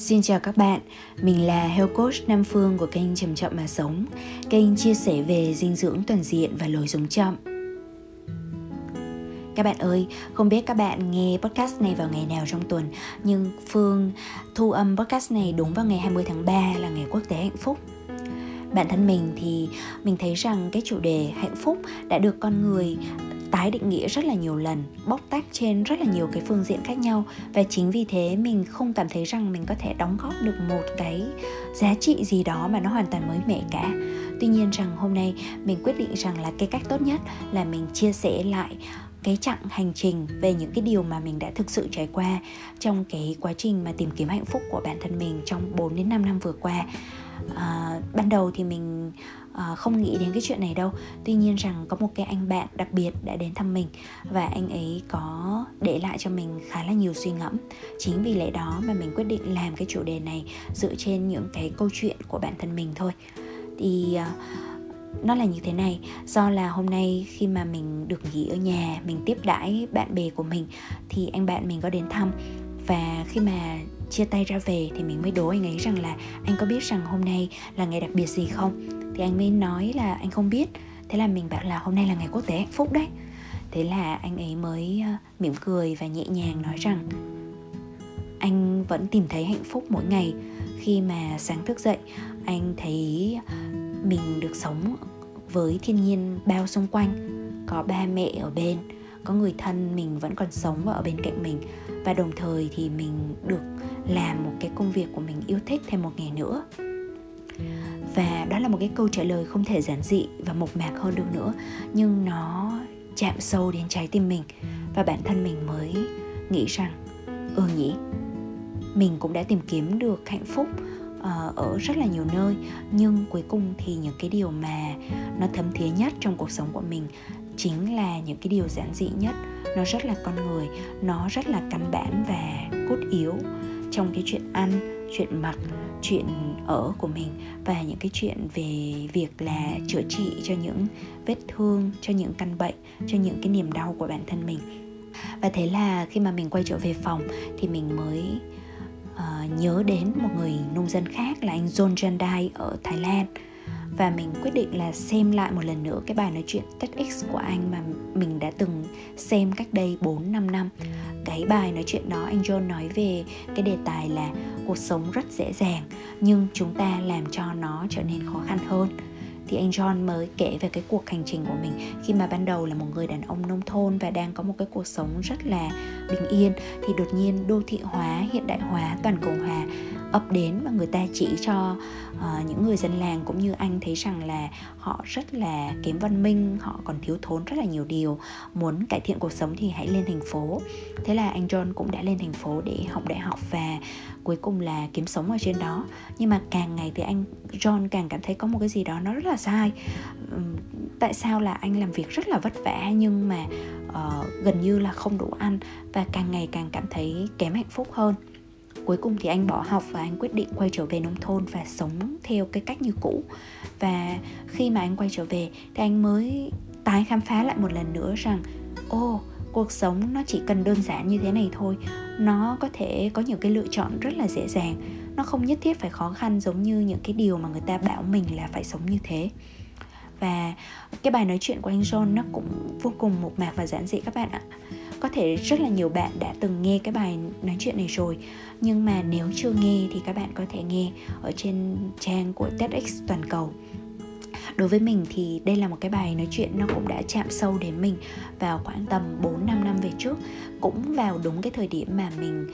Xin chào các bạn, mình là Health Coach Nam Phương của kênh Chậm Chậm Mà Sống. Kênh chia sẻ về dinh dưỡng toàn diện và lối sống chậm. Các bạn ơi, không biết các bạn nghe podcast này vào ngày nào trong tuần Nhưng Phương thu âm podcast này đúng vào ngày 20 tháng 3 là ngày quốc tế hạnh phúc. Bản thân mình thì mình thấy rằng cái chủ đề hạnh phúc đã được con người tái định nghĩa rất là nhiều lần, bóc tách trên rất là nhiều cái phương diện khác nhau và chính vì thế mình không cảm thấy rằng mình có thể đóng góp được một cái giá trị gì đó mà nó hoàn toàn mới mẻ cả tuy nhiên rằng hôm nay mình quyết định rằng là cái cách tốt nhất là mình chia sẻ lại cái chặng hành trình về những cái điều mà mình đã thực sự trải qua trong cái quá trình mà tìm kiếm hạnh phúc của bản thân mình trong 4 đến 5 năm vừa qua. À, ban đầu thì mình uh, không nghĩ đến cái chuyện này đâu. Tuy nhiên rằng có một cái anh bạn đặc biệt đã đến thăm mình và anh ấy có để lại cho mình khá là nhiều suy ngẫm. Chính vì lẽ đó mà mình quyết định làm cái chủ đề này dựa trên những cái câu chuyện của bản thân mình thôi. Thì uh, nó là như thế này. Do là hôm nay khi mà mình được nghỉ ở nhà mình tiếp đãi bạn bè của mình thì anh bạn mình có đến thăm. Và khi mà chia tay ra về thì mình mới đố anh ấy rằng là anh có biết rằng hôm nay là ngày đặc biệt gì không? Thì anh mới nói là anh không biết. Thế là mình bảo là hôm nay là ngày quốc tế hạnh phúc đấy. Thế là anh ấy mới ờ, mỉm cười và nhẹ nhàng nói rằng, anh vẫn tìm thấy hạnh phúc mỗi ngày. Khi mà sáng thức dậy, anh thấy mình được sống với thiên nhiên bao xung quanh. Có ba mẹ ở bên có người thân mình vẫn còn sống và ở bên cạnh mình. Và đồng thời thì mình được làm một cái công việc của mình yêu thích thêm một ngày nữa. Và đó là một cái câu trả lời không thể giản dị và mộc mạc hơn được nữa. Nhưng nó chạm sâu đến trái tim mình. Và bản thân mình mới nghĩ rằng ừ nhỉ, mình cũng đã tìm kiếm được hạnh phúc ờ, ở rất là nhiều nơi. Nhưng cuối cùng thì những cái điều mà nó thấm thía nhất trong cuộc sống của mình chính là những cái điều giản dị nhất. Nó rất là con người nó rất là căn bản và cốt yếu trong cái chuyện ăn chuyện mặc chuyện ở của mình và những cái chuyện về việc là chữa trị cho những vết thương cho những căn bệnh cho những cái niềm đau của bản thân mình. Và thế là khi mà mình quay trở về phòng thì mình mới uh, nhớ đến một người nông dân khác là anh John Jandai ở Thái Lan và mình quyết định là xem lại một lần nữa cái bài nói chuyện TEDx của anh mà mình đã từng xem cách đây 4 5 năm. Cái bài nói chuyện đó anh John nói về cái đề tài là cuộc sống rất dễ dàng nhưng chúng ta làm cho nó trở nên khó khăn hơn thì anh John mới kể về cái cuộc hành trình của mình khi mà ban đầu là một người đàn ông nông thôn và đang có một cái cuộc sống rất là bình yên thì đột nhiên đô thị hóa, hiện đại hóa, toàn cầu hóa ập đến và người ta chỉ cho uh, những người dân làng cũng như anh thấy rằng là họ rất là kém văn minh họ còn thiếu thốn rất là nhiều điều. Muốn cải thiện cuộc sống thì hãy lên thành phố. Thế là anh John cũng đã lên thành phố để học đại học và cuối cùng là kiếm sống ở trên đó. Nhưng mà càng ngày thì anh John càng cảm thấy có một cái gì đó nó rất là sai. Tại sao là anh làm việc rất là vất vả nhưng mà uh, gần như là không đủ ăn và càng ngày càng cảm thấy kém hạnh phúc hơn cuối cùng thì anh bỏ học và anh quyết định quay trở về nông thôn và sống theo cái cách như cũ. Và khi mà anh quay trở về thì anh mới tái khám phá lại một lần nữa rằng ô oh, cuộc sống nó chỉ cần đơn giản như thế này thôi. Nó có thể có những cái lựa chọn rất là dễ dàng. Nó không nhất thiết phải khó khăn giống như những cái điều mà người ta bảo mình là phải sống như thế. Và cái bài nói chuyện của anh John nó cũng vô cùng mộc mạc và giản dị các bạn ạ có thể rất là nhiều bạn đã từng nghe cái bài nói chuyện này rồi. Nhưng mà nếu chưa nghe thì các bạn có thể nghe ở trên trang của TEDx toàn cầu. Đối với mình thì đây là một cái bài nói chuyện nó cũng đã chạm sâu đến mình vào khoảng tầm 4 5 năm về trước. Cũng vào đúng cái thời điểm mà mình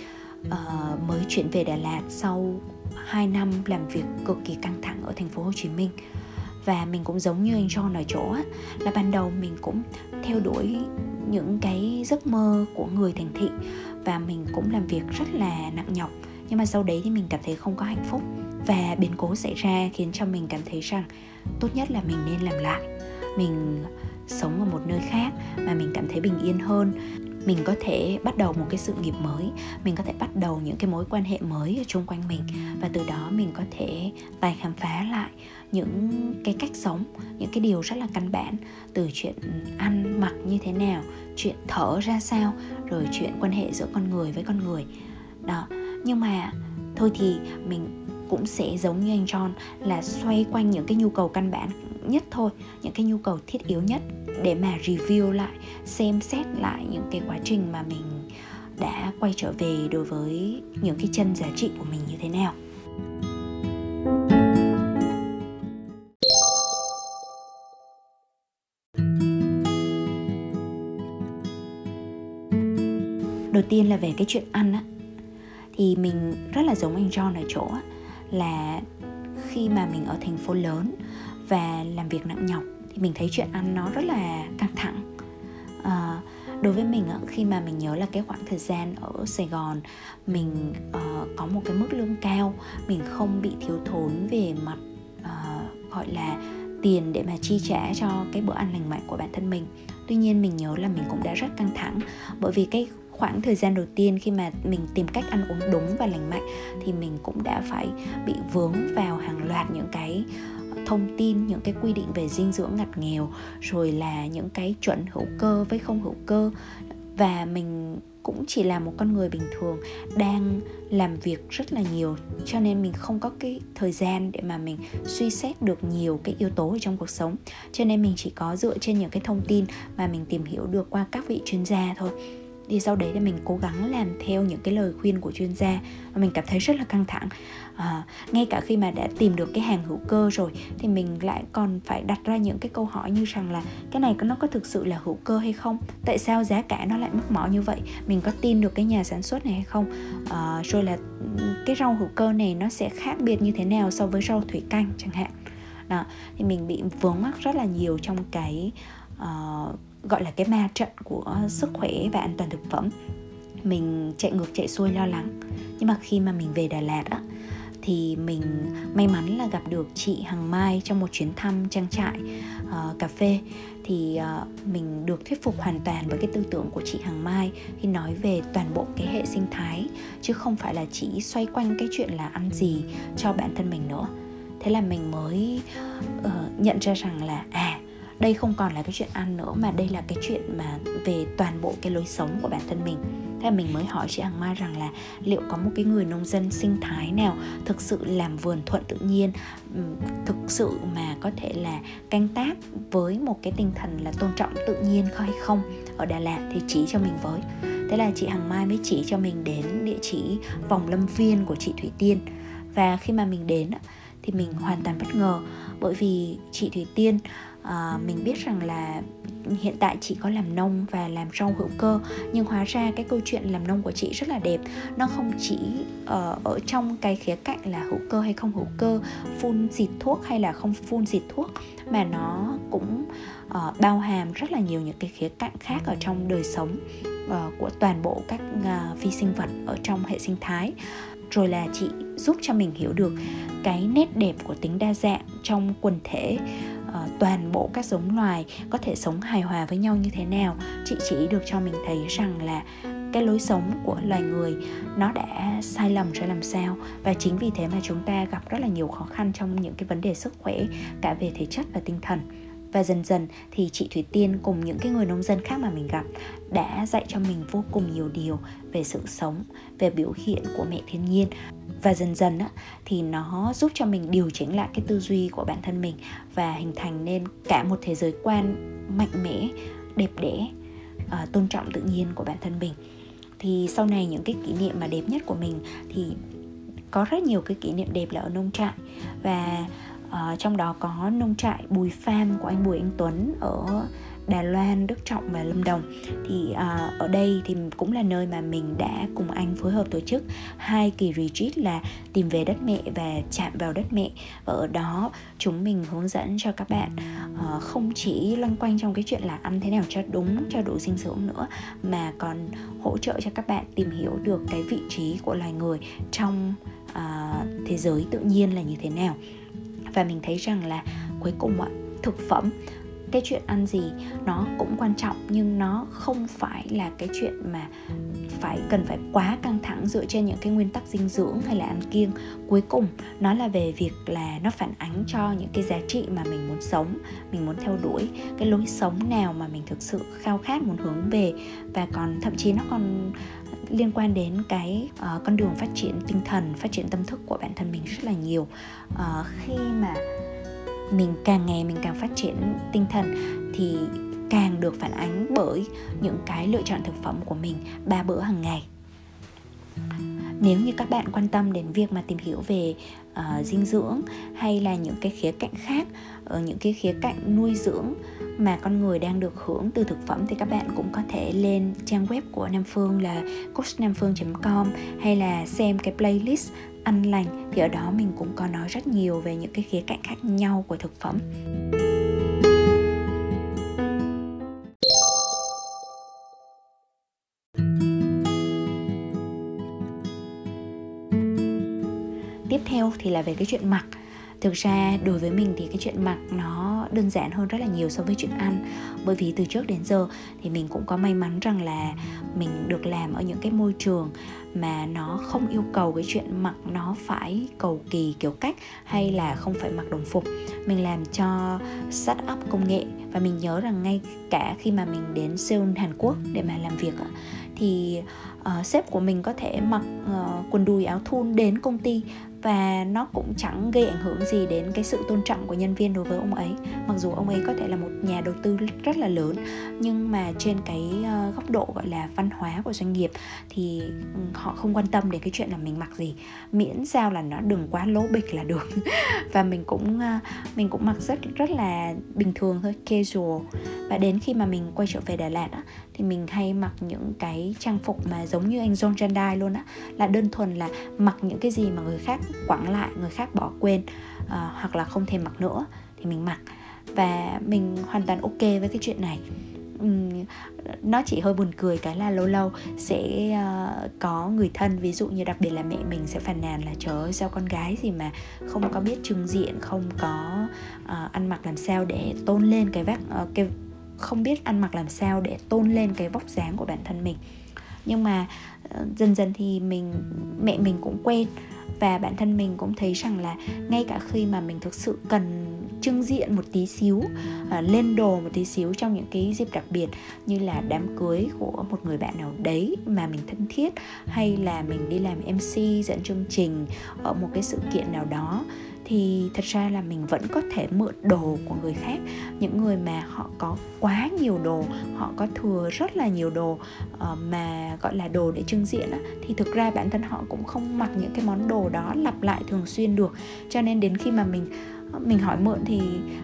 uh, mới chuyển về Đà Lạt sau 2 năm làm việc cực kỳ căng thẳng ở thành phố Hồ Chí Minh. Và mình cũng giống như anh John ở chỗ á, là ban đầu mình cũng theo đuổi những cái giấc mơ của người thành thị. Và mình cũng làm việc rất là nặng nhọc. Nhưng mà sau đấy thì mình cảm thấy không có hạnh phúc. Và biến cố xảy ra khiến cho mình cảm thấy rằng tốt nhất là mình nên làm lại. Mình sống ở một nơi khác mà mình cảm thấy bình yên hơn. Mình có thể bắt đầu một cái sự nghiệp mới. Mình có thể bắt đầu những cái mối quan hệ mới ở chung quanh mình. Và từ đó mình có thể tài khám phá lại những cái cách sống, những cái điều rất là căn bản từ chuyện ăn mặc như thế nào, chuyện thở ra sao, rồi chuyện quan hệ giữa con người với con người. Đó, nhưng mà thôi thì mình cũng sẽ giống như anh John là xoay quanh những cái nhu cầu căn bản nhất thôi, những cái nhu cầu thiết yếu nhất để mà review lại, xem xét lại những cái quá trình mà mình đã quay trở về đối với những cái chân giá trị của mình như thế nào. Đầu tiên là về cái chuyện ăn á. Thì mình rất là giống anh John ở chỗ á, là khi mà mình ở thành phố lớn và làm việc nặng nhọc thì mình thấy chuyện ăn nó rất là căng thẳng. À, đối với mình khi mà mình nhớ là cái khoảng thời gian ở Sài Gòn mình uh, có một cái mức lương cao mình không bị thiếu thốn về mặt uh, gọi là tiền để mà chi trả cho cái bữa ăn lành mạnh của bản thân mình. Tuy nhiên mình nhớ là mình cũng đã rất căng thẳng bởi vì cái khoảng thời gian đầu tiên khi mà mình tìm cách ăn uống đúng và lành mạnh, thì mình cũng đã phải bị vướng vào hàng loạt những cái thông tin, những cái quy định về dinh dưỡng ngặt nghèo, rồi là những cái chuẩn hữu cơ với không hữu cơ. Và mình cũng chỉ là một con người bình thường, đang làm việc rất là nhiều, cho nên mình không có cái thời gian để mà mình suy xét được nhiều cái yếu tố ở trong cuộc sống. Cho nên mình chỉ có dựa trên những cái thông tin mà mình tìm hiểu được qua các vị chuyên gia thôi thì sau đấy thì mình cố gắng làm theo những cái lời khuyên của chuyên gia. Và mình cảm thấy rất là căng thẳng. À, ngay cả khi mà đã tìm được cái hàng hữu cơ rồi thì mình lại còn phải đặt ra những cái câu hỏi như rằng là cái này nó có thực sự là hữu cơ hay không? Tại sao giá cả nó lại mắc mỏ như vậy? Mình có tin được cái nhà sản xuất này hay không? À, rồi là ừ, cái rau hữu cơ này nó sẽ khác biệt như thế nào so với rau thủy canh chẳng hạn? Đó thì mình bị vướng mắc rất là nhiều trong cái uh, gọi là cái ma trận của sức khỏe và an toàn thực phẩm. Mình chạy ngược chạy xuôi lo lắng. Nhưng mà khi mà mình về Đà Lạt á thì mình may mắn là gặp được chị Hằng Mai trong một chuyến thăm trang trại uh, cà phê. Thì uh, mình được thuyết phục hoàn toàn với cái tư tưởng của chị Hằng Mai khi nói về toàn bộ cái hệ sinh thái chứ không phải là chỉ xoay quanh cái chuyện là ăn gì cho bản thân mình nữa. Thế là mình mới uh, nhận ra rằng là à đây không còn là cái chuyện ăn nữa, mà đây là cái chuyện mà về toàn bộ cái lối sống của bản thân mình. Thế mình mới hỏi chị Hằng Mai rằng là liệu có một cái người nông dân sinh thái nào thực sự làm vườn thuận tự nhiên thực sự mà có thể là canh tác với một cái tinh thần là tôn trọng tự nhiên hay không? Ở Đà Lạt thì chỉ cho mình với. Thế là chị Hằng Mai mới chỉ cho mình đến địa chỉ vòng lâm viên của chị Thủy Tiên. Và khi mà mình đến thì mình hoàn toàn bất ngờ, bởi vì chị Thủy Tiên à, mình biết rằng là hiện tại chị có làm nông và làm rau hữu cơ nhưng hóa ra cái câu chuyện làm nông của chị rất là đẹp. Nó không chỉ ở, ở trong cái khía cạnh là hữu cơ hay không hữu cơ phun xịt thuốc hay là không phun xịt thuốc mà nó cũng uh, bao hàm rất là nhiều những cái khía cạnh khác ở trong đời sống uh, của toàn bộ các uh, vi sinh vật ở trong hệ sinh thái. Rồi là chị giúp cho mình hiểu được cái nét đẹp của tính đa dạng trong quần thể uh, toàn bộ các giống loài có thể sống hài hòa với nhau như thế nào. Chị chỉ được cho mình thấy rằng là cái lối sống của loài người nó đã sai lầm ra làm sao. Và chính vì thế mà chúng ta gặp rất là nhiều khó khăn trong những cái vấn đề sức khỏe cả về thể chất và tinh thần. Và dần dần thì chị Thủy Tiên cùng những cái người nông dân khác mà mình gặp đã dạy cho mình vô cùng nhiều điều về sự sống, về biểu hiện của mẹ thiên nhiên và dần dần á, thì nó giúp cho mình điều chỉnh lại cái tư duy của bản thân mình và hình thành nên cả một thế giới quan mạnh mẽ đẹp đẽ uh, tôn trọng tự nhiên của bản thân mình. Thì sau này những cái kỷ niệm mà đẹp nhất của mình thì có rất nhiều cái kỷ niệm đẹp là ở nông trại. Và uh, trong đó có nông trại Bùi Pham của anh Bùi Anh Tuấn ở Đà Loan, Đức Trọng và Lâm Đồng. Thì à, ở đây thì cũng là nơi mà mình đã cùng anh phối hợp tổ chức hai kỳ retreat là tìm về đất mẹ và chạm vào đất mẹ. Và ở đó chúng mình hướng dẫn cho các bạn à, không chỉ loanh quanh trong cái chuyện là ăn thế nào cho đúng cho đủ dinh dưỡng nữa mà còn hỗ trợ cho các bạn tìm hiểu được cái vị trí của loài người trong à, thế giới tự nhiên là như thế nào. Và mình thấy rằng là cuối cùng ạ thực phẩm cái chuyện ăn gì nó cũng quan trọng nhưng nó không phải là cái chuyện mà phải cần phải quá căng thẳng dựa trên những cái nguyên tắc dinh dưỡng hay là ăn kiêng. Cuối cùng nó là về việc là nó phản ánh cho những cái giá trị mà mình muốn sống mình muốn theo đuổi cái lối sống nào mà mình thực sự khao khát muốn hướng về. Và còn thậm chí nó còn liên quan đến cái uh, con đường phát triển tinh thần phát triển tâm thức của bản thân mình rất là nhiều. Uh, khi mà mình càng ngày mình càng phát triển tinh thần thì càng được phản ánh bởi những cái lựa chọn thực phẩm của mình ba bữa hàng ngày. Nếu như các bạn quan tâm đến việc mà tìm hiểu về uh, dinh dưỡng hay là những cái khía cạnh khác ở những cái khía cạnh nuôi dưỡng mà con người đang được hưởng từ thực phẩm thì các bạn cũng có thể lên trang web của Nam Phương là coachnamphương.com hay là xem cái playlist ăn lành thì ở đó mình cũng có nói rất nhiều về những cái khía cạnh khác nhau của thực phẩm. Thì là về cái chuyện mặc. Thực ra đối với mình thì cái chuyện mặc nó đơn giản hơn rất là nhiều so với chuyện ăn. Bởi vì từ trước đến giờ thì mình cũng có may mắn rằng là mình được làm ở những cái môi trường mà nó không yêu cầu cái chuyện mặc nó phải cầu kỳ kiểu cách hay là không phải mặc đồng phục. Mình làm cho start up công nghệ và mình nhớ rằng ngay cả khi mà mình đến Seoul Hàn Quốc để mà làm việc thì uh, sếp của mình có thể mặc uh, quần đùi áo thun đến công ty và nó cũng chẳng gây ảnh hưởng gì đến cái sự tôn trọng của nhân viên đối với ông ấy. Mặc dù ông ấy có thể là một nhà đầu tư rất là lớn, nhưng mà trên cái ờ, góc độ gọi là văn hóa của doanh nghiệp thì ừ, họ không quan tâm đến cái chuyện là mình mặc gì. Miễn sao là nó đừng quá lố bịch là được. Và mình cũng ờ, mình cũng mặc rất rất là bình thường thôi, casual và đến khi mà mình quay trở về Đà Lạt á, thì mình hay mặc những cái trang phục mà giống như anh John Jandai luôn á. Là đơn thuần là mặc những cái gì mà người khác quẳng lại người khác bỏ quên uh, hoặc là không thể mặc nữa thì mình mặc. Và mình hoàn toàn ok với cái chuyện này. Um, nó chỉ hơi buồn cười cái là lâu lâu sẽ uh, có người thân ví dụ như đặc biệt là mẹ mình sẽ phàn nàn là trời ơi sao con gái gì mà không có biết trưng diện không có uh, ăn mặc làm sao để tôn lên cái vác uh, cái không biết ăn mặc làm sao để tôn lên cái vóc dáng của bản thân mình. Nhưng mà ờ, dần dần thì mình mẹ mình cũng quen và bản thân mình cũng thấy rằng là ngay cả khi mà mình thực sự cần trưng diện một tí xíu uh, lên đồ một tí xíu trong những cái dịp đặc biệt như là đám cưới của một người bạn nào đấy mà mình thân thiết hay là mình đi làm mc dẫn chương trình ở một cái sự kiện nào đó thì thật ra là mình vẫn có thể mượn đồ của người khác. Những người mà họ có quá nhiều đồ họ có thừa rất là nhiều đồ uh, mà gọi là đồ để trưng diện á, thì thực ra bản thân họ cũng không mặc những cái món đồ đó lặp lại thường xuyên được. Cho nên đến khi mà mình ờ, mình hỏi mượn thì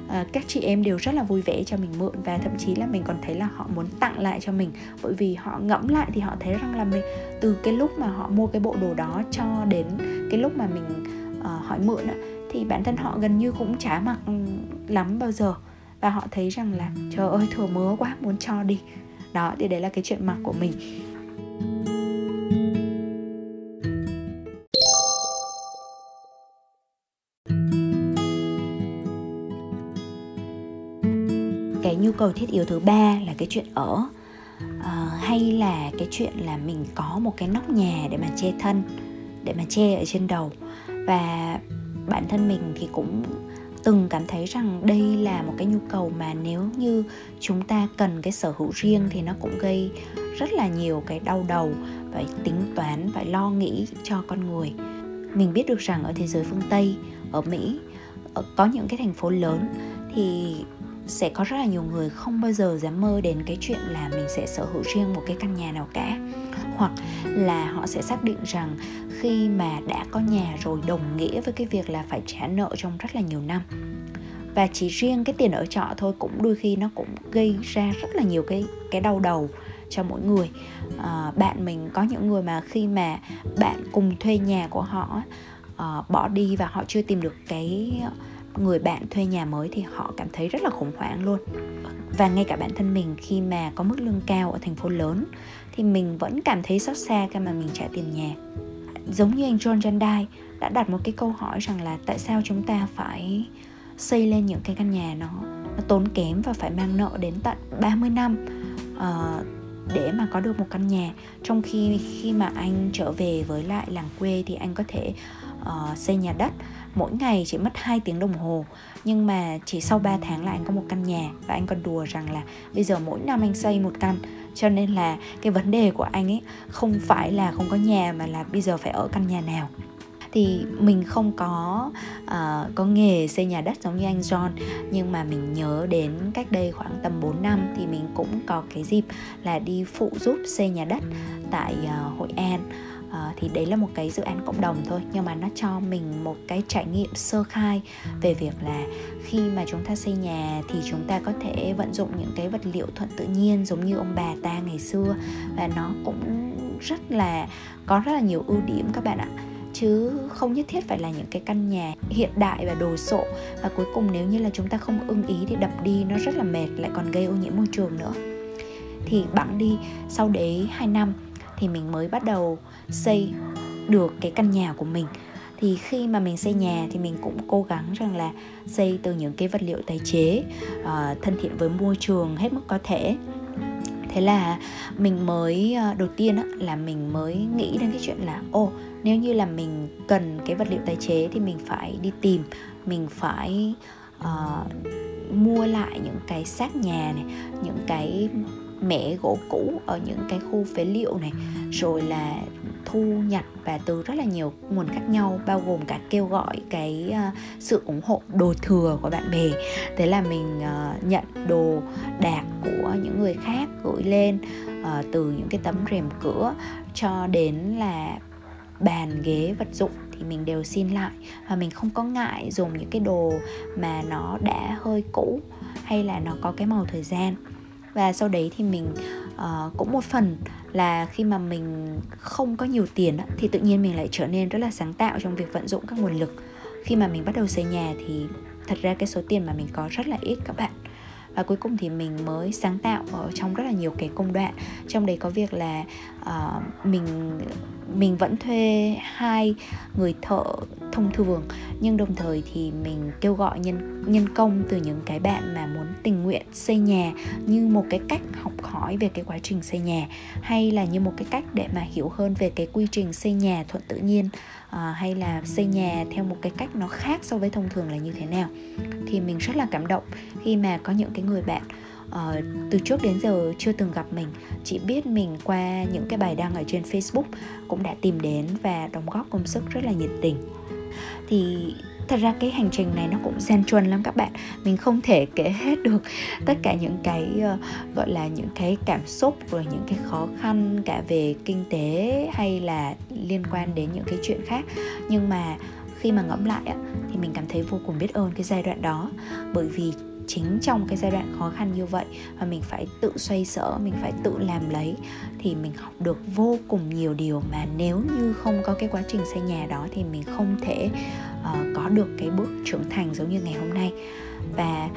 uh, các chị em đều rất là vui vẻ cho mình mượn và thậm chí là mình còn thấy là họ muốn tặng lại cho mình. Bởi vì họ ngẫm lại thì họ thấy rằng là mình từ cái lúc mà họ mua cái bộ đồ đó cho đến cái lúc mà mình uh, hỏi mượn á, thì bản thân họ gần như cũng chả mặc ừ, lắm bao giờ. Và họ thấy rằng là trời ơi thừa mứa quá muốn cho đi. Đó thì đấy là cái chuyện mặc của mình. Cái nhu cầu thiết yếu thứ ba là cái chuyện ở à, hay là cái chuyện là mình có một cái nóc nhà để mà che thân để mà che ở trên đầu. Và bản thân mình thì cũng từng cảm thấy rằng đây là một cái nhu cầu mà nếu như chúng ta cần cái sở hữu riêng thì nó cũng gây rất là nhiều cái đau đầu, phải tính toán, phải lo nghĩ cho con người. Mình biết được rằng ở thế giới phương tây, ở mỹ có những cái thành phố lớn thì sẽ có rất là nhiều người không bao giờ dám mơ đến cái chuyện là mình sẽ sở hữu riêng một cái căn nhà nào cả hoặc là họ sẽ xác định rằng khi mà đã có nhà rồi đồng nghĩa với cái việc là phải trả nợ trong rất là nhiều năm. Và chỉ riêng cái tiền ở trọ thôi cũng đôi khi nó cũng gây ra rất là nhiều cái cái đau đầu cho mỗi người. À, bạn mình có những người mà khi mà bạn cùng thuê nhà của họ uh, bỏ đi và họ chưa tìm được cái người bạn thuê nhà mới thì họ cảm thấy rất là khủng hoảng luôn. Và ngay cả bản thân mình khi mà có mức lương cao ở thành phố lớn thì mình vẫn cảm thấy xót xa khi mà mình trả tiền nhà. Giống như anh John Jandai đã đặt một cái câu hỏi rằng là tại sao chúng ta phải xây lên những cái căn nhà nó, nó tốn kém và phải mang nợ đến tận 30 năm uh, để mà có được một căn nhà. Trong khi khi mà anh trở về với lại làng quê thì anh có thể uh, xây nhà đất. Mỗi ngày chỉ mất 2 tiếng đồng hồ nhưng mà chỉ sau 3 tháng là anh có một căn nhà. Và anh còn đùa rằng là bây giờ mỗi năm anh xây một căn cho nên là cái vấn đề của anh ấy không phải là không có nhà mà là bây giờ phải ở căn nhà nào. Thì mình không có uh, có nghề xây nhà đất giống như anh John nhưng mà mình nhớ đến cách đây khoảng tầm 4 năm thì mình cũng có cái dịp là đi phụ giúp xây nhà đất tại uh, Hội An uh, thì đấy là một cái dự án cộng đồng thôi nhưng mà nó cho mình một cái trải nghiệm sơ khai về việc là khi mà chúng ta xây nhà thì chúng ta có thể vận dụng những cái vật liệu thuận tự nhiên giống như ông bà ta ngày xưa. Và nó cũng rất là có rất là nhiều ưu điểm các bạn ạ. Chứ không nhất thiết phải là những cái căn nhà hiện đại và đồ sộ. Và cuối cùng nếu như là chúng ta không ưng ý thì đập đi nó rất là mệt lại còn gây ô nhiễm môi trường nữa. Thì bẵng đi sau đấy 2 năm thì mình mới bắt đầu xây được cái căn nhà của mình. Thì khi mà mình xây nhà thì mình cũng cố gắng rằng là xây từ những cái vật liệu tái chế uh, thân thiện với môi trường hết mức có thể. Thế là mình mới uh, đầu tiên á, là mình mới nghĩ đến cái chuyện là ô oh, nếu như là mình cần cái vật liệu tái chế thì mình phải đi tìm mình phải uh, mua lại những cái xác nhà này những cái mẻ gỗ cũ ở những cái khu phế liệu này rồi là thu nhặt và từ rất là nhiều nguồn khác nhau bao gồm cả kêu gọi cái uh, sự ủng hộ đồ thừa của bạn bè. Thế là mình uh, nhận đồ đạc của những người khác gửi lên uh, từ những cái tấm rèm cửa cho đến là bàn ghế vật dụng thì mình đều xin lại. Và mình không có ngại dùng những cái đồ mà nó đã hơi cũ hay là nó có cái màu thời gian và sau đấy thì mình uh, cũng một phần là khi mà mình không có nhiều tiền thì tự nhiên mình lại trở nên rất là sáng tạo trong việc vận dụng các nguồn lực. Khi mà mình bắt đầu xây nhà thì thật ra cái số tiền mà mình có rất là ít các bạn và cuối cùng thì mình mới sáng tạo ở trong rất là nhiều cái công đoạn. Trong đấy có việc là uh, mình mình vẫn thuê hai người thợ thông thường nhưng đồng thời thì mình kêu gọi nhân nhân công từ những cái bạn mà muốn tình nguyện xây nhà như một cái cách học hỏi về cái quá trình xây nhà hay là như một cái cách để mà hiểu hơn về cái quy trình xây nhà thuận tự nhiên. Ờ, hay là xây nhà theo một cái cách nó khác so với thông thường là như thế nào? Thì mình rất là cảm động khi mà có những cái người bạn uh, từ trước đến giờ chưa từng gặp mình. Chỉ biết mình qua những cái bài đăng ở trên facebook cũng đã tìm đến và đóng góp công sức rất là nhiệt tình. Thì thật ra cái hành trình này nó cũng gian truân lắm các bạn. Mình không thể kể hết được tất cả những cái uh, gọi là những cái cảm xúc rồi những cái khó khăn cả về kinh tế hay là liên quan đến những cái chuyện khác. Nhưng mà khi mà ngẫm lại thì mình cảm thấy vô cùng biết ơn cái giai đoạn đó. Bởi vì chính trong cái giai đoạn khó khăn như vậy và mình phải tự xoay sở mình phải tự làm lấy thì mình học được vô cùng nhiều điều mà nếu như không có cái quá trình xây nhà đó thì mình không thể uh, có được cái bước trưởng thành giống như ngày hôm nay. Và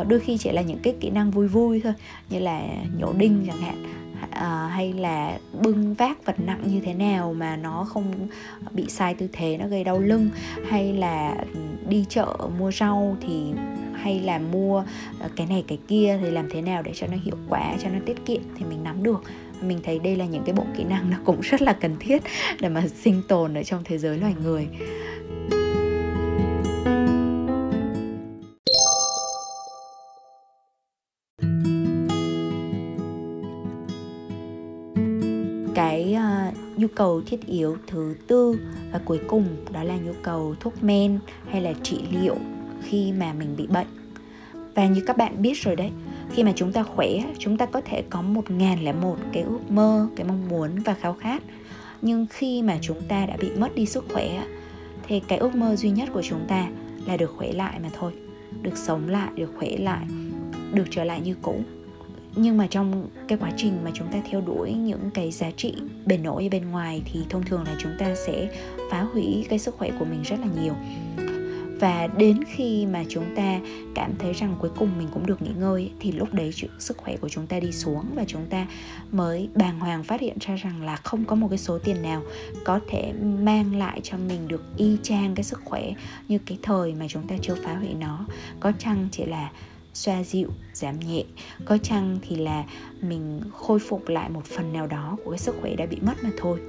uh, đôi khi chỉ là những cái kỹ năng vui vui thôi như là nhổ đinh chẳng hạn uh, hay là bưng vác vật nặng như thế nào mà nó không bị sai tư thế nó gây đau lưng hay là ừ, đi chợ mua rau thì hay là mua ờ, cái này cái kia thì làm thế nào để cho nó hiệu quả cho nó tiết kiệm thì mình nắm được. Mình thấy đây là những cái bộ kỹ năng nó cũng rất là cần thiết để mà sinh tồn ở trong thế giới loài người. Cái uh, nhu cầu thiết yếu thứ tư và cuối cùng đó là nhu cầu thuốc men hay là trị liệu khi mà mình bị bệnh. Và như các bạn biết rồi đấy, khi mà chúng ta khỏe, chúng ta có thể có một ngàn lẻ một cái ước mơ, cái mong muốn và khao khát. Nhưng khi mà chúng ta đã bị mất đi sức khỏe thì cái ước mơ duy nhất của chúng ta là được khỏe lại mà thôi, được sống lại, được khỏe lại, được trở lại như cũ. Nhưng mà trong cái quá trình mà chúng ta theo đuổi những cái giá trị bền nổi bên ngoài thì thông thường là chúng ta sẽ phá hủy cái sức khỏe của mình rất là nhiều và đến khi mà chúng ta cảm thấy rằng cuối cùng mình cũng được nghỉ ngơi thì lúc đấy sức khỏe của chúng ta đi xuống và chúng ta mới bàng hoàng phát hiện ra rằng là không có một cái số tiền nào có thể mang lại cho mình được y chang cái sức khỏe như cái thời mà chúng ta chưa phá hủy nó. Có chăng chỉ là xoa dịu, giảm nhẹ, có chăng thì là mình khôi phục lại một phần nào đó của cái sức khỏe đã bị mất mà thôi.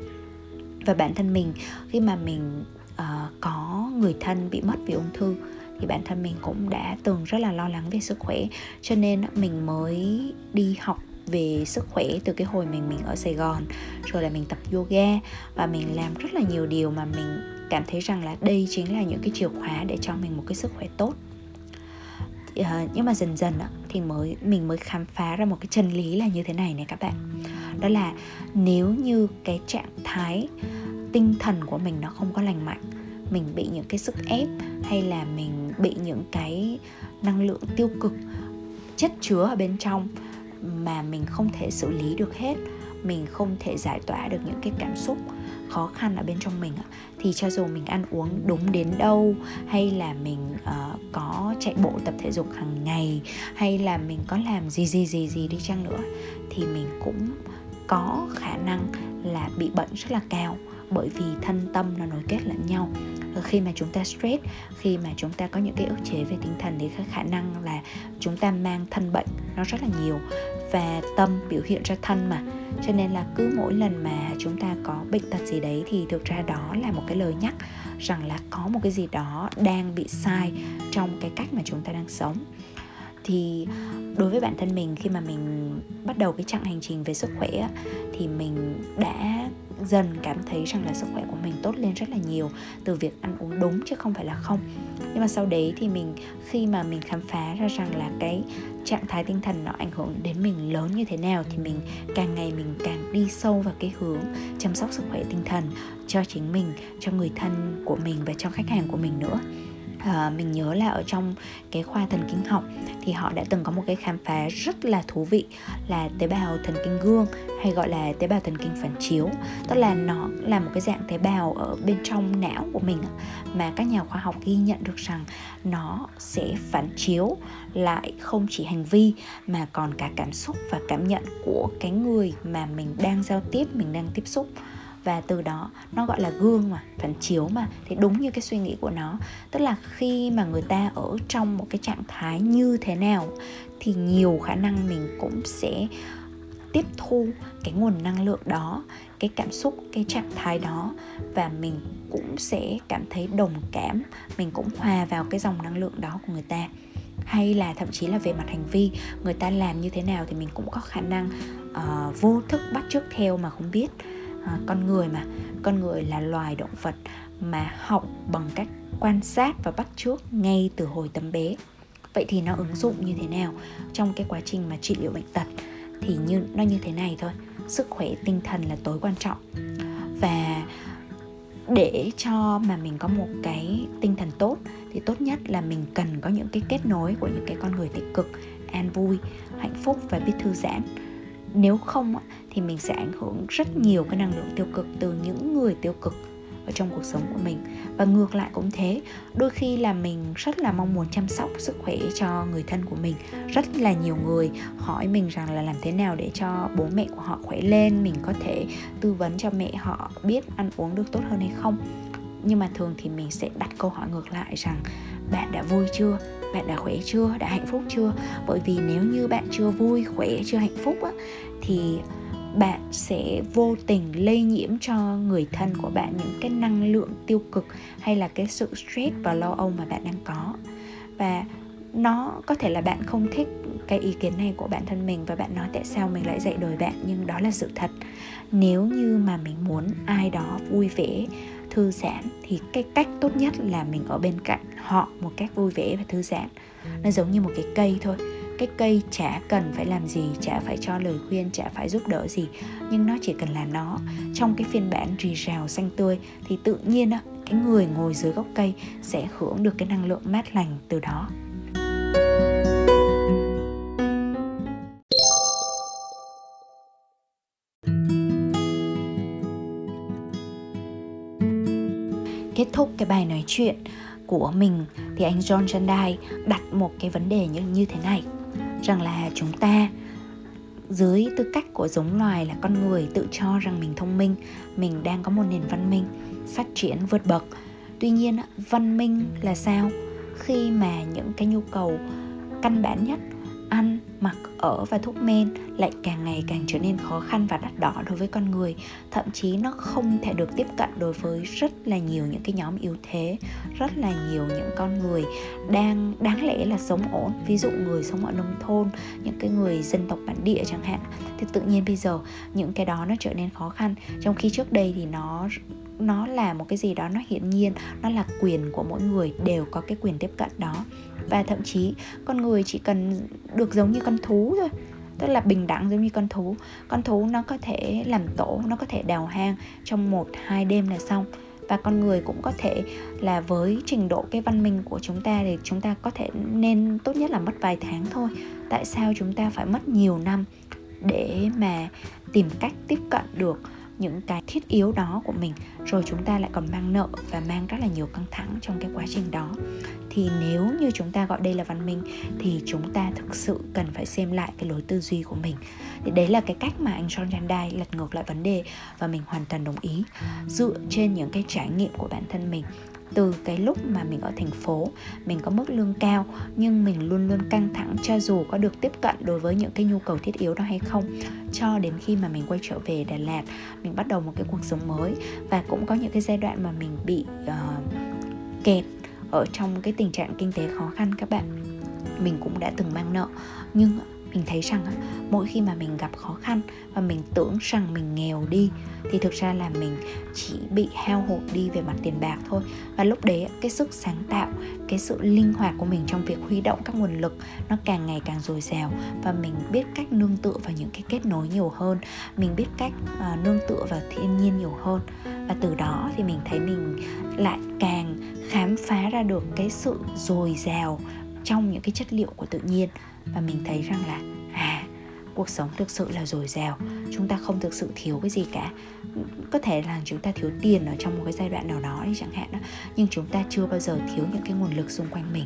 Và bản thân mình, khi mà mình uh, có người thân bị mất vì ung thư thì bản thân mình cũng đã từng rất là lo lắng về sức khỏe. Cho nên mình mới đi học về sức khỏe từ cái hồi mình mình ở Sài Gòn rồi là mình tập yoga và mình làm rất là nhiều điều mà mình cảm thấy rằng là đây chính là những cái chìa khóa để cho mình một cái sức khỏe tốt. Ờ, nhưng mà dần dần thì mới mình mới khám phá ra một cái chân lý là như thế này này các bạn. Đó là nếu như cái trạng thái tinh thần của mình nó không có lành mạnh. Mình bị những cái sức ép hay là mình bị những cái năng lượng tiêu cực chất chứa ở bên trong mà mình không thể xử lý được hết mình không thể giải tỏa được những cái cảm xúc khó khăn ở bên trong mình thì cho dù mình ăn uống đúng đến đâu hay là mình uh, có chạy bộ tập thể dục hàng ngày hay là mình có làm gì gì gì gì đi chăng nữa thì mình cũng có khả năng là bị bệnh rất là cao bởi vì thân tâm nó nối kết lẫn nhau. Ờ, khi mà chúng ta stress, khi mà chúng ta có những cái ức chế về tinh thần thì khả năng là chúng ta mang thân bệnh nó rất là nhiều và tâm biểu hiện ra thân mà. Cho nên là cứ mỗi lần mà chúng ta có bệnh tật gì đấy thì thực ra đó là một cái lời nhắc rằng là có một cái gì đó đang bị sai trong cái cách mà chúng ta đang sống. Thì đối với bản thân mình, khi mà mình bắt đầu cái chặng hành trình về sức khỏe thì mình đã dần cảm thấy rằng là sức khỏe của mình tốt lên rất là nhiều, từ việc ăn uống đúng chứ không phải là không. Nhưng mà sau đấy thì mình, khi mà mình khám phá ra rằng là cái trạng thái tinh thần nó ảnh hưởng đến mình lớn như thế nào thì mình càng ngày mình càng đi sâu vào cái hướng chăm sóc sức khỏe tinh thần cho chính mình, cho người thân của mình và cho khách hàng của mình nữa à, mình nhớ là ở trong cái khoa thần kinh học thì họ đã từng có một cái khám phá rất là thú vị là tế bào thần kinh gương hay gọi là tế bào thần kinh phản chiếu. Tức là nó là một cái dạng tế bào ở bên trong não của mình mà các nhà khoa học ghi nhận được rằng nó sẽ phản chiếu lại không chỉ hành vi mà còn cả cảm xúc và cảm nhận của cái người mà mình đang giao tiếp mình đang tiếp xúc và từ đó nó gọi là gương mà phản chiếu mà. Thì đúng như cái suy nghĩ của nó. Tức là khi mà người ta ở trong một cái trạng thái như thế nào thì nhiều khả năng mình cũng sẽ tiếp thu cái nguồn năng lượng đó cái cảm xúc cái trạng thái đó và mình cũng sẽ cảm thấy đồng cảm mình cũng hòa vào cái dòng năng lượng đó của người ta. Hay là thậm chí là về mặt hành vi người ta làm như thế nào thì mình cũng có khả năng uh, vô thức bắt chước theo mà không biết à, con người mà. Con người là loài động vật mà học bằng cách quan sát và bắt chước ngay từ hồi tấm bé. Vậy thì nó ứng dụng như thế nào trong cái quá trình mà trị liệu bệnh tật? Thì như nó như thế này thôi. Sức khỏe tinh thần là tối quan trọng. Và để cho mà mình có một cái tinh thần tốt thì tốt nhất là mình cần có những cái kết nối của những cái con người tích cực an vui hạnh phúc và biết thư giãn nếu không thì mình sẽ ảnh hưởng rất nhiều cái năng lượng tiêu cực từ những người tiêu cực ở trong cuộc sống của mình. Và ngược lại cũng thế, đôi khi là mình rất là mong muốn chăm sóc sức khỏe cho người thân của mình. Rất là nhiều người hỏi mình rằng là làm thế nào để cho bố mẹ của họ khỏe lên, mình có thể tư vấn cho mẹ họ biết ăn uống được tốt hơn hay không nhưng mà thường thì mình sẽ đặt câu hỏi ngược lại rằng bạn đã vui chưa? Bạn đã khỏe chưa? Đã hạnh phúc chưa? Bởi vì nếu như bạn chưa vui khỏe chưa hạnh phúc á, thì bạn sẽ vô tình lây nhiễm cho người thân của bạn những cái năng lượng tiêu cực hay là cái sự stress và lo âu mà bạn đang có. Và nó có thể là bạn không thích cái ý kiến này của bản thân mình và bạn nói tại sao mình lại dạy đời bạn nhưng đó là sự thật. Nếu như mà mình muốn ai đó vui vẻ thư giãn thì cái cách tốt nhất là mình ở bên cạnh họ một cách vui vẻ và thư giãn. Nó giống như một cái cây thôi. Cái cây chả cần phải làm gì chả phải cho lời khuyên chả phải giúp đỡ gì nhưng nó chỉ cần là nó. Trong cái phiên bản rì rào xanh tươi thì tự nhiên á cái người ngồi dưới gốc cây sẽ hưởng được cái năng lượng mát lành từ đó thúc cái bài nói chuyện của mình, thì anh John Chandai đặt một cái vấn đề như như thế này. Rằng là chúng ta, dưới tư cách của giống loài là con người, tự cho rằng mình thông minh, mình đang có một nền văn minh phát triển vượt bậc. Tuy nhiên văn minh là sao? Khi mà những cái nhu cầu căn bản nhất ăn, mặc ở và thuốc men lại càng ngày càng trở nên khó khăn và đắt đỏ đối với con người. Thậm chí nó không thể được tiếp cận đối với rất là nhiều những cái nhóm yếu thế, rất là nhiều những con người đang, đáng lẽ là sống ổn. Ví dụ người sống ở nông thôn, những cái người dân tộc bản địa chẳng hạn, thì tự nhiên bây giờ những cái đó nó trở nên khó khăn. Trong khi trước đây thì nó nó là một cái gì đó nó hiển nhiên, nó là quyền của mỗi người đều có cái quyền tiếp cận đó và thậm chí con người chỉ cần được giống như con thú thôi. Tức là bình đẳng giống như con thú. Con thú nó có thể làm tổ, nó có thể đào hang trong một, hai đêm là xong. Và con người cũng có thể là với trình độ cái văn minh của chúng ta thì chúng ta có thể nên tốt nhất là mất vài tháng thôi. Tại sao chúng ta phải mất nhiều năm để mà tìm cách tiếp cận được những cái thiết yếu đó của mình. Rồi chúng ta lại còn mang nợ và mang rất là nhiều căng thẳng trong cái quá trình đó. Thì nếu như chúng ta gọi đây là văn minh, thì chúng ta thực sự cần phải xem lại cái lối tư duy của mình. Thì đấy là cái cách mà anh John Jandai lật ngược lại vấn đề và mình hoàn toàn đồng ý. Dựa trên những cái trải nghiệm của bản thân mình từ cái lúc mà mình ở thành phố mình có mức lương cao nhưng mình luôn luôn căng thẳng cho dù có được tiếp cận đối với những cái nhu cầu thiết yếu đó hay không. Cho đến khi mà mình quay trở về Đà Lạt mình bắt đầu một cái cuộc sống mới và cũng có những cái giai đoạn mà mình bị uh, kẹt ở trong cái tình trạng kinh tế khó khăn các bạn. Mình cũng đã từng mang nợ nhưng mình thấy rằng mỗi khi mà mình gặp khó khăn và mình tưởng rằng mình nghèo đi thì thực ra là mình chỉ bị hao hụt đi về mặt tiền bạc thôi. Và lúc đấy cái sức sáng tạo cái sự linh hoạt của mình trong việc huy động các nguồn lực nó càng ngày càng dồi dào. Và mình biết cách nương tựa vào những cái kết nối nhiều hơn mình biết cách uh, nương tựa vào thiên nhiên nhiều hơn. Và từ đó thì mình thấy mình lại càng khám phá ra được cái sự dồi dào trong những cái chất liệu của tự nhiên và mình thấy rằng là à cuộc sống thực sự là dồi dào. Chúng ta không thực sự thiếu cái gì cả. Có thể là chúng ta thiếu tiền ở trong một cái giai đoạn nào đó đi chẳng hạn đó nhưng chúng ta chưa bao giờ thiếu những cái nguồn lực xung quanh mình.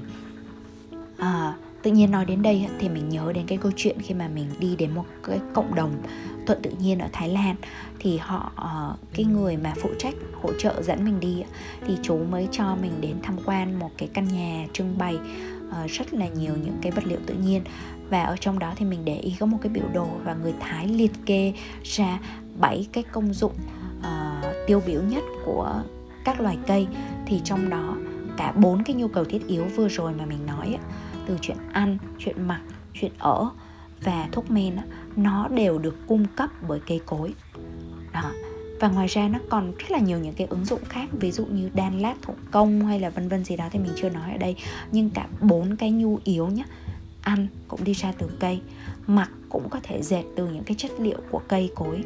À, tự nhiên nói đến đây thì mình nhớ đến cái câu chuyện khi mà mình đi đến một cái cộng đồng thuận tự nhiên ở Thái Lan thì họ ờ, cái người mà phụ trách hỗ trợ dẫn mình đi thì chú mới cho mình đến tham quan một cái căn nhà trưng bày uh, rất là nhiều những cái vật liệu tự nhiên. Và ở trong đó thì mình để ý có một cái biểu đồ và người Thái liệt kê ra bảy cái công dụng uh, tiêu biểu nhất của các loài cây. Thì trong đó cả bốn cái nhu cầu thiết yếu vừa rồi mà mình nói từ chuyện ăn, chuyện mặc, chuyện ở và thuốc men nó đều được cung cấp bởi cây cối. Đó và ngoài ra nó còn rất là nhiều những cái ứng dụng khác, ví dụ như đan lát thủ công hay là vân vân gì đó thì mình chưa nói ở đây. Nhưng cả bốn cái nhu yếu nhé ăn cũng đi ra từ cây, mặc cũng có thể dệt từ những cái chất liệu của cây cối.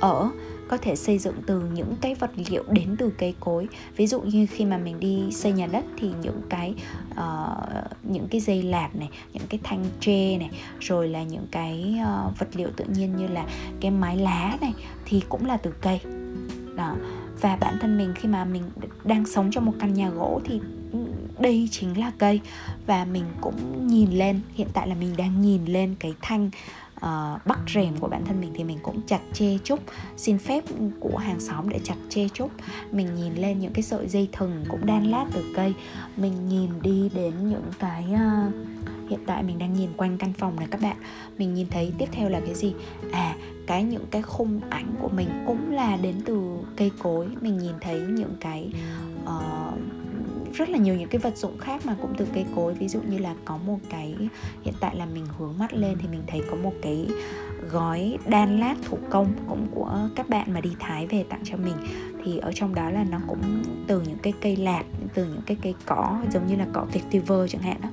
Ở có thể xây dựng từ những cái vật liệu đến từ cây cối. Ví dụ như khi mà mình đi xây nhà đất thì những cái uh, những cái dây lạt này những cái thanh tre này rồi là những cái uh, vật liệu tự nhiên như là cái mái lá này thì cũng là từ cây. Đó. Và bản thân mình khi mà mình đang sống trong một căn nhà gỗ thì đây chính là cây. Và mình cũng nhìn lên hiện tại là mình đang nhìn lên cái thanh uh, bắt rèm của bản thân mình thì mình cũng chặt chê chút xin phép của hàng xóm để chặt chê chút mình nhìn lên những cái sợi dây thừng cũng đan lát từ cây. Mình nhìn đi đến những cái uh, hiện tại mình đang nhìn quanh căn phòng này các bạn. Mình nhìn thấy tiếp theo là cái gì? À cái những cái khung ảnh của mình cũng là đến từ cây cối. Mình nhìn thấy những cái uh, rất là nhiều những cái vật dụng khác mà cũng từ cây cối. Ví dụ như là có một cái hiện tại là mình hướng mắt lên thì mình thấy có một cái gói đan lát thủ công cũng của các bạn mà đi thái về tặng cho mình. Thì ở trong đó là nó cũng từ những cái cây lạt từ những cái cây cỏ giống như là cỏ vetiver chẳng hạn đó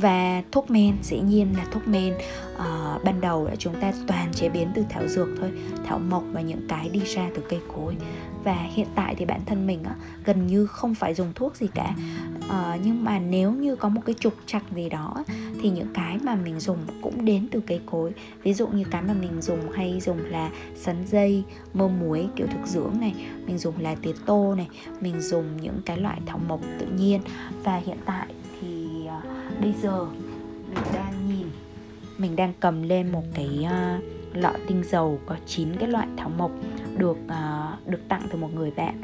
và thuốc men dĩ nhiên là thuốc men uh, ban đầu là chúng ta toàn chế biến từ thảo dược thôi thảo mộc và những cái đi ra từ cây cối và hiện tại thì bản thân mình á, gần như không phải dùng thuốc gì cả. À, nhưng mà nếu như có một cái trục trặc gì đó thì những cái mà mình dùng cũng đến từ cây cối. Ví dụ như cái mà mình dùng hay dùng là sắn dây mơ muối kiểu thực dưỡng này. Mình dùng là tía tô này. Mình dùng những cái loại thảo mộc tự nhiên. Và hiện tại thì à, bây giờ mình đang nhìn mình đang cầm lên một cái uh, lọ tinh dầu có 9 cái loại thảo mộc được uh, được tặng từ một người bạn.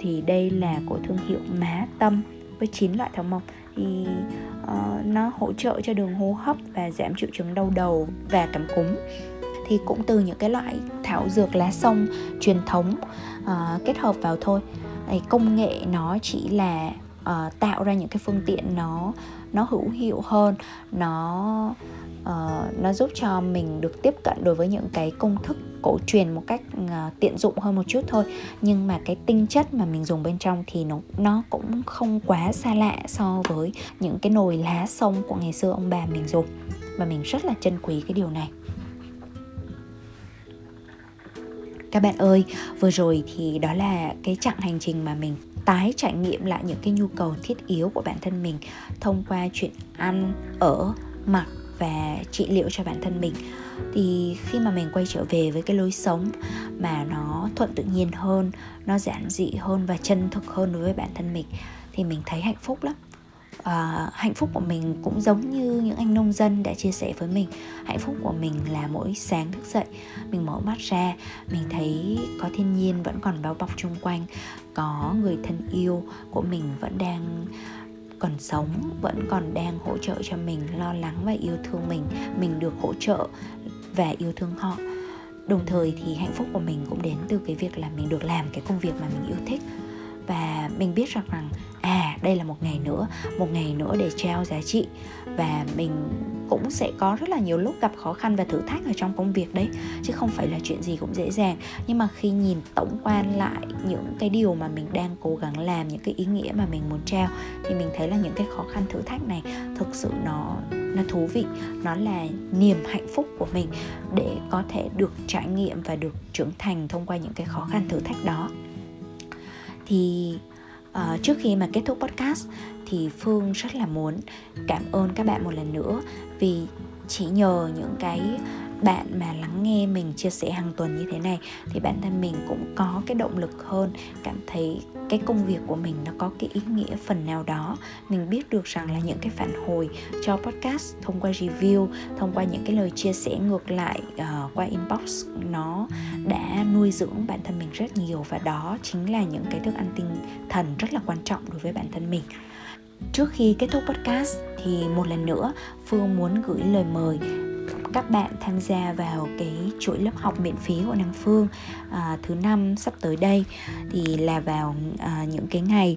Thì đây là của thương hiệu má tâm với 9 loại thảo mộc. Thì uh, nó hỗ trợ cho đường hô hấp và giảm triệu chứng đau đầu và cảm cúm. Thì cũng từ những cái loại thảo dược lá sông truyền thống uh, kết hợp vào thôi. Công nghệ nó chỉ là uh, tạo ra những cái phương tiện nó nó hữu hiệu hơn nó uh, nó giúp cho mình được tiếp cận đối với những cái công thức cổ truyền một cách uh, tiện dụng hơn một chút thôi. Nhưng mà cái tinh chất mà mình dùng bên trong thì nó nó cũng không quá xa lạ so với những cái nồi lá sông của ngày xưa ông bà mình dùng. Và mình rất là trân quý cái điều này. Các bạn ơi vừa rồi thì đó là cái chặng hành trình mà mình tái trải nghiệm lại những cái nhu cầu thiết yếu của bản thân mình thông qua chuyện ăn ở mặc và trị liệu cho bản thân mình. Thì khi mà mình quay trở về với cái lối sống mà nó thuận tự nhiên hơn nó giản dị hơn và chân thực hơn đối với bản thân mình thì mình thấy hạnh phúc lắm. À, hạnh phúc của mình cũng giống như những anh nông dân đã chia sẻ với mình. Hạnh phúc của mình là mỗi sáng thức dậy mình mở mắt ra mình thấy có thiên nhiên vẫn còn bao bọc chung quanh có người thân yêu của mình vẫn đang còn sống, vẫn còn đang hỗ trợ cho mình, lo lắng và yêu thương mình mình được hỗ trợ và yêu thương họ. Đồng thời thì hạnh phúc của mình cũng đến từ cái việc là mình được làm cái công việc mà mình yêu thích và mình biết rằng rằng à đây là một ngày nữa, một ngày nữa để trao giá trị. Và mình cũng sẽ có rất là nhiều lúc gặp khó khăn và thử thách ở trong công việc đấy, chứ không phải là chuyện gì cũng dễ dàng. Nhưng mà khi nhìn tổng quan lại những cái điều mà mình đang cố gắng làm, những cái ý nghĩa mà mình muốn trao, thì mình thấy là những cái khó khăn, thử thách này thực sự nó nó thú vị. Nó là niềm hạnh phúc của mình để có thể được trải nghiệm và được trưởng thành thông qua những cái khó khăn, thử thách đó thì uh, trước khi mà kết thúc podcast thì phương rất là muốn cảm ơn các bạn một lần nữa vì chỉ nhờ những cái bạn mà lắng nghe mình chia sẻ hàng tuần như thế này thì bản thân mình cũng có cái động lực hơn cảm thấy cái công việc của mình nó có cái ý nghĩa phần nào đó. Mình biết được rằng là những cái phản hồi cho podcast thông qua review thông qua những cái lời chia sẻ ngược lại uh, qua inbox nó đã nuôi dưỡng bản thân mình rất nhiều và đó chính là những cái thức ăn tinh thần rất là quan trọng đối với bản thân mình. Trước khi kết thúc podcast thì một lần nữa phương muốn gửi lời mời các bạn tham gia vào cái chuỗi lớp học miễn phí của nam Phương à, thứ năm sắp tới đây thì là vào à, những cái ngày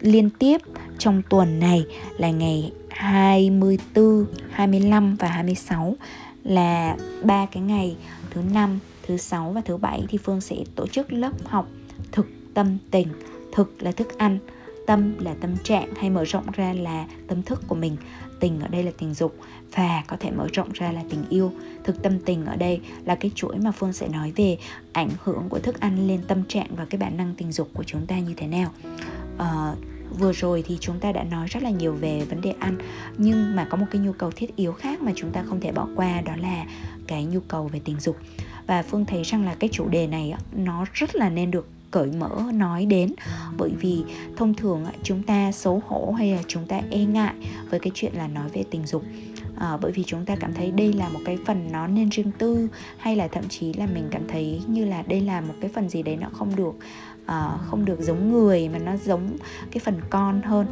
liên tiếp trong tuần này là ngày 24, 25 và 26 là ba cái ngày thứ năm, thứ sáu và thứ bảy thì Phương sẽ tổ chức lớp học thực tâm tình. Thực là thức ăn, tâm là tâm trạng hay mở rộng ra là tâm thức của mình. Tình ở đây là tình dục và có thể mở rộng ra là tình yêu. Thực tâm tình ở đây là cái chuỗi mà phương sẽ nói về ảnh hưởng của thức ăn lên tâm trạng và cái bản năng tình dục của chúng ta như thế nào. À, vừa rồi thì chúng ta đã nói rất là nhiều về vấn đề ăn nhưng mà có một cái nhu cầu thiết yếu khác mà chúng ta không thể bỏ qua đó là cái nhu cầu về tình dục. Và phương thấy rằng là cái chủ đề này nó rất là nên được cởi mở nói đến. Bởi vì thông thường chúng ta xấu hổ hay là chúng ta e ngại với cái chuyện là nói về tình dục. À, bởi vì chúng ta cảm thấy đây là một cái phần nó nên riêng tư hay là thậm chí là mình cảm thấy như là đây là một cái phần gì đấy nó không được uh, không được giống người mà nó giống cái phần con hơn.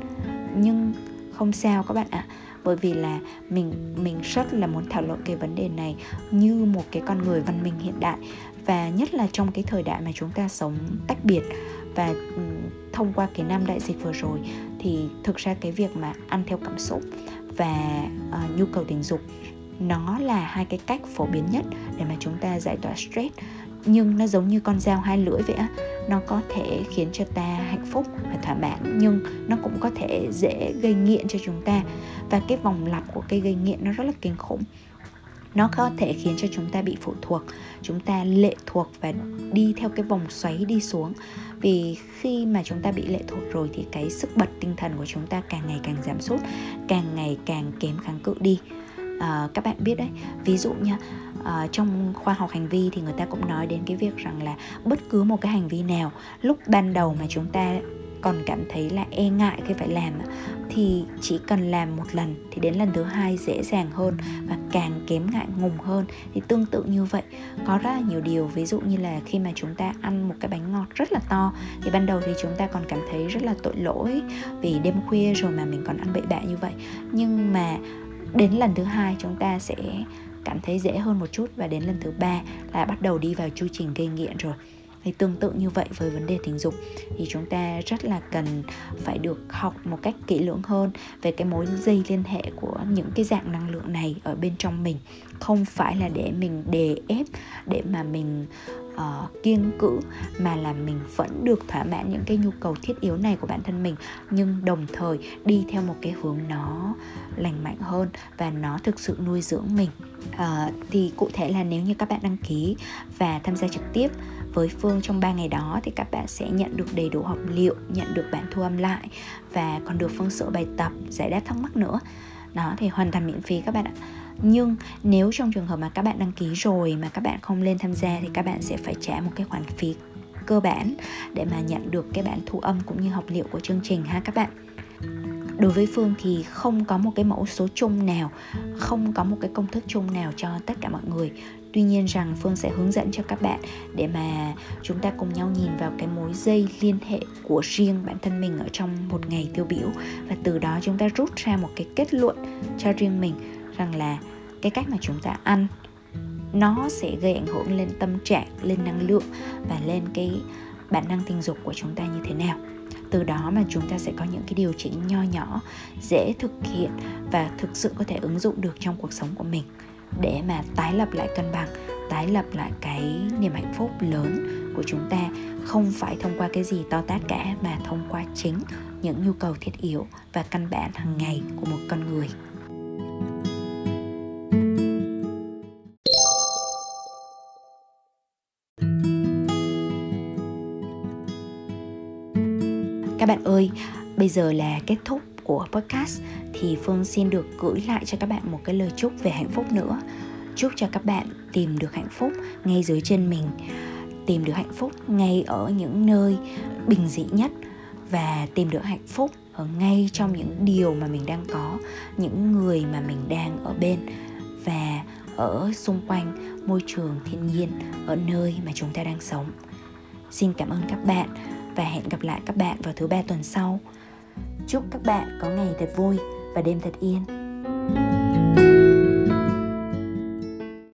Nhưng không sao các bạn ạ. À bởi vì là mình mình rất là muốn thảo luận cái vấn đề này như một cái con người văn minh hiện đại và nhất là trong cái thời đại mà chúng ta sống tách biệt và ừ, thông qua cái năm đại dịch vừa rồi thì thực ra cái việc mà ăn theo cảm xúc và uh, nhu cầu tình dục nó là hai cái cách phổ biến nhất để mà chúng ta giải tỏa stress. Nhưng nó giống như con dao hai lưỡi vậy á nó có thể khiến cho ta hạnh phúc và thỏa mãn nhưng nó cũng có thể dễ gây nghiện cho chúng ta. Và cái vòng lặp của cây gây nghiện nó rất là kinh khủng nó có thể khiến cho chúng ta bị phụ thuộc chúng ta lệ thuộc và đi theo cái vòng xoáy đi xuống. Vì khi mà chúng ta bị lệ thuộc rồi thì cái sức bật tinh thần của chúng ta càng ngày càng giảm sút càng ngày càng kém kháng cự đi. À, các bạn biết đấy ví dụ nha à, trong khoa học hành vi thì người ta cũng nói đến cái việc rằng là bất cứ một cái hành vi nào lúc ban đầu mà chúng ta còn cảm thấy là e ngại khi phải làm thì chỉ cần làm một lần thì đến lần thứ hai dễ dàng hơn và càng kém ngại ngùng hơn. Thì tương tự như vậy, có rất là nhiều điều, ví dụ như là khi mà chúng ta ăn một cái bánh ngọt rất là to, thì ban đầu thì chúng ta còn cảm thấy rất là tội lỗi vì đêm khuya rồi mà mình còn ăn bậy bạ như vậy. Nhưng mà đến lần thứ hai chúng ta sẽ cảm thấy dễ hơn một chút và đến lần thứ ba là bắt đầu đi vào chu trình gây nghiện rồi thì tương tự như vậy với vấn đề tình dục. Thì chúng ta rất là cần phải được học một cách kỹ lưỡng hơn về cái mối dây liên hệ của những cái dạng năng lượng này ở bên trong mình. Không phải là để mình đè ép để mà mình uh, kiêng cữ mà là mình vẫn được thỏa mãn những cái nhu cầu thiết yếu này của bản thân mình. Nhưng đồng thời đi theo một cái hướng nó lành mạnh hơn và nó thực sự nuôi dưỡng mình. Uh, thì cụ thể là nếu như các bạn đăng ký và tham gia trực tiếp với Phương trong 3 ngày đó thì các bạn sẽ nhận được đầy đủ học liệu, nhận được bản thu âm lại và còn được Phương sửa bài tập, giải đáp thắc mắc nữa. Đó thì hoàn toàn miễn phí các bạn ạ. Nhưng nếu trong trường hợp mà các bạn đăng ký rồi mà các bạn không lên tham gia thì các bạn sẽ phải trả một cái khoản phí cơ bản để mà nhận được cái bản thu âm cũng như học liệu của chương trình ha các bạn đối với phương thì không có một cái mẫu số chung nào không có một cái công thức chung nào cho tất cả mọi người tuy nhiên rằng phương sẽ hướng dẫn cho các bạn để mà chúng ta cùng nhau nhìn vào cái mối dây liên hệ của riêng bản thân mình ở trong một ngày tiêu biểu. Và từ đó chúng ta rút ra một cái kết luận cho riêng mình rằng là cái cách mà chúng ta ăn, nó sẽ gây ảnh hưởng lên tâm trạng, lên năng lượng và lên cái bản năng tình dục của chúng ta như thế nào. Từ đó mà chúng ta sẽ có những cái điều chỉnh nho nhỏ, dễ thực hiện và thực sự có thể ứng dụng được trong cuộc sống của mình để mà tái lập lại cân bằng, tái lập lại cái niềm hạnh phúc lớn của chúng ta. Không phải thông qua cái gì to tát cả, mà thông qua chính những nhu cầu thiết yếu và căn bản hàng ngày của một con người. Các bạn ơi, bây giờ là kết thúc của podcast thì phương xin được gửi lại cho các bạn một cái lời chúc về hạnh phúc nữa. Chúc cho các bạn tìm được hạnh phúc ngay dưới chân mình, tìm được hạnh phúc ngay ở những nơi bình dị nhất và tìm được hạnh phúc ở ngay trong những điều mà mình đang có, những người mà mình đang ở bên và ở xung quanh môi trường thiên nhiên, ở nơi mà chúng ta đang sống. Xin cảm ơn các bạn và hẹn gặp lại các bạn vào thứ ba tuần sau chúc các bạn có ngày thật vui và đêm thật yên.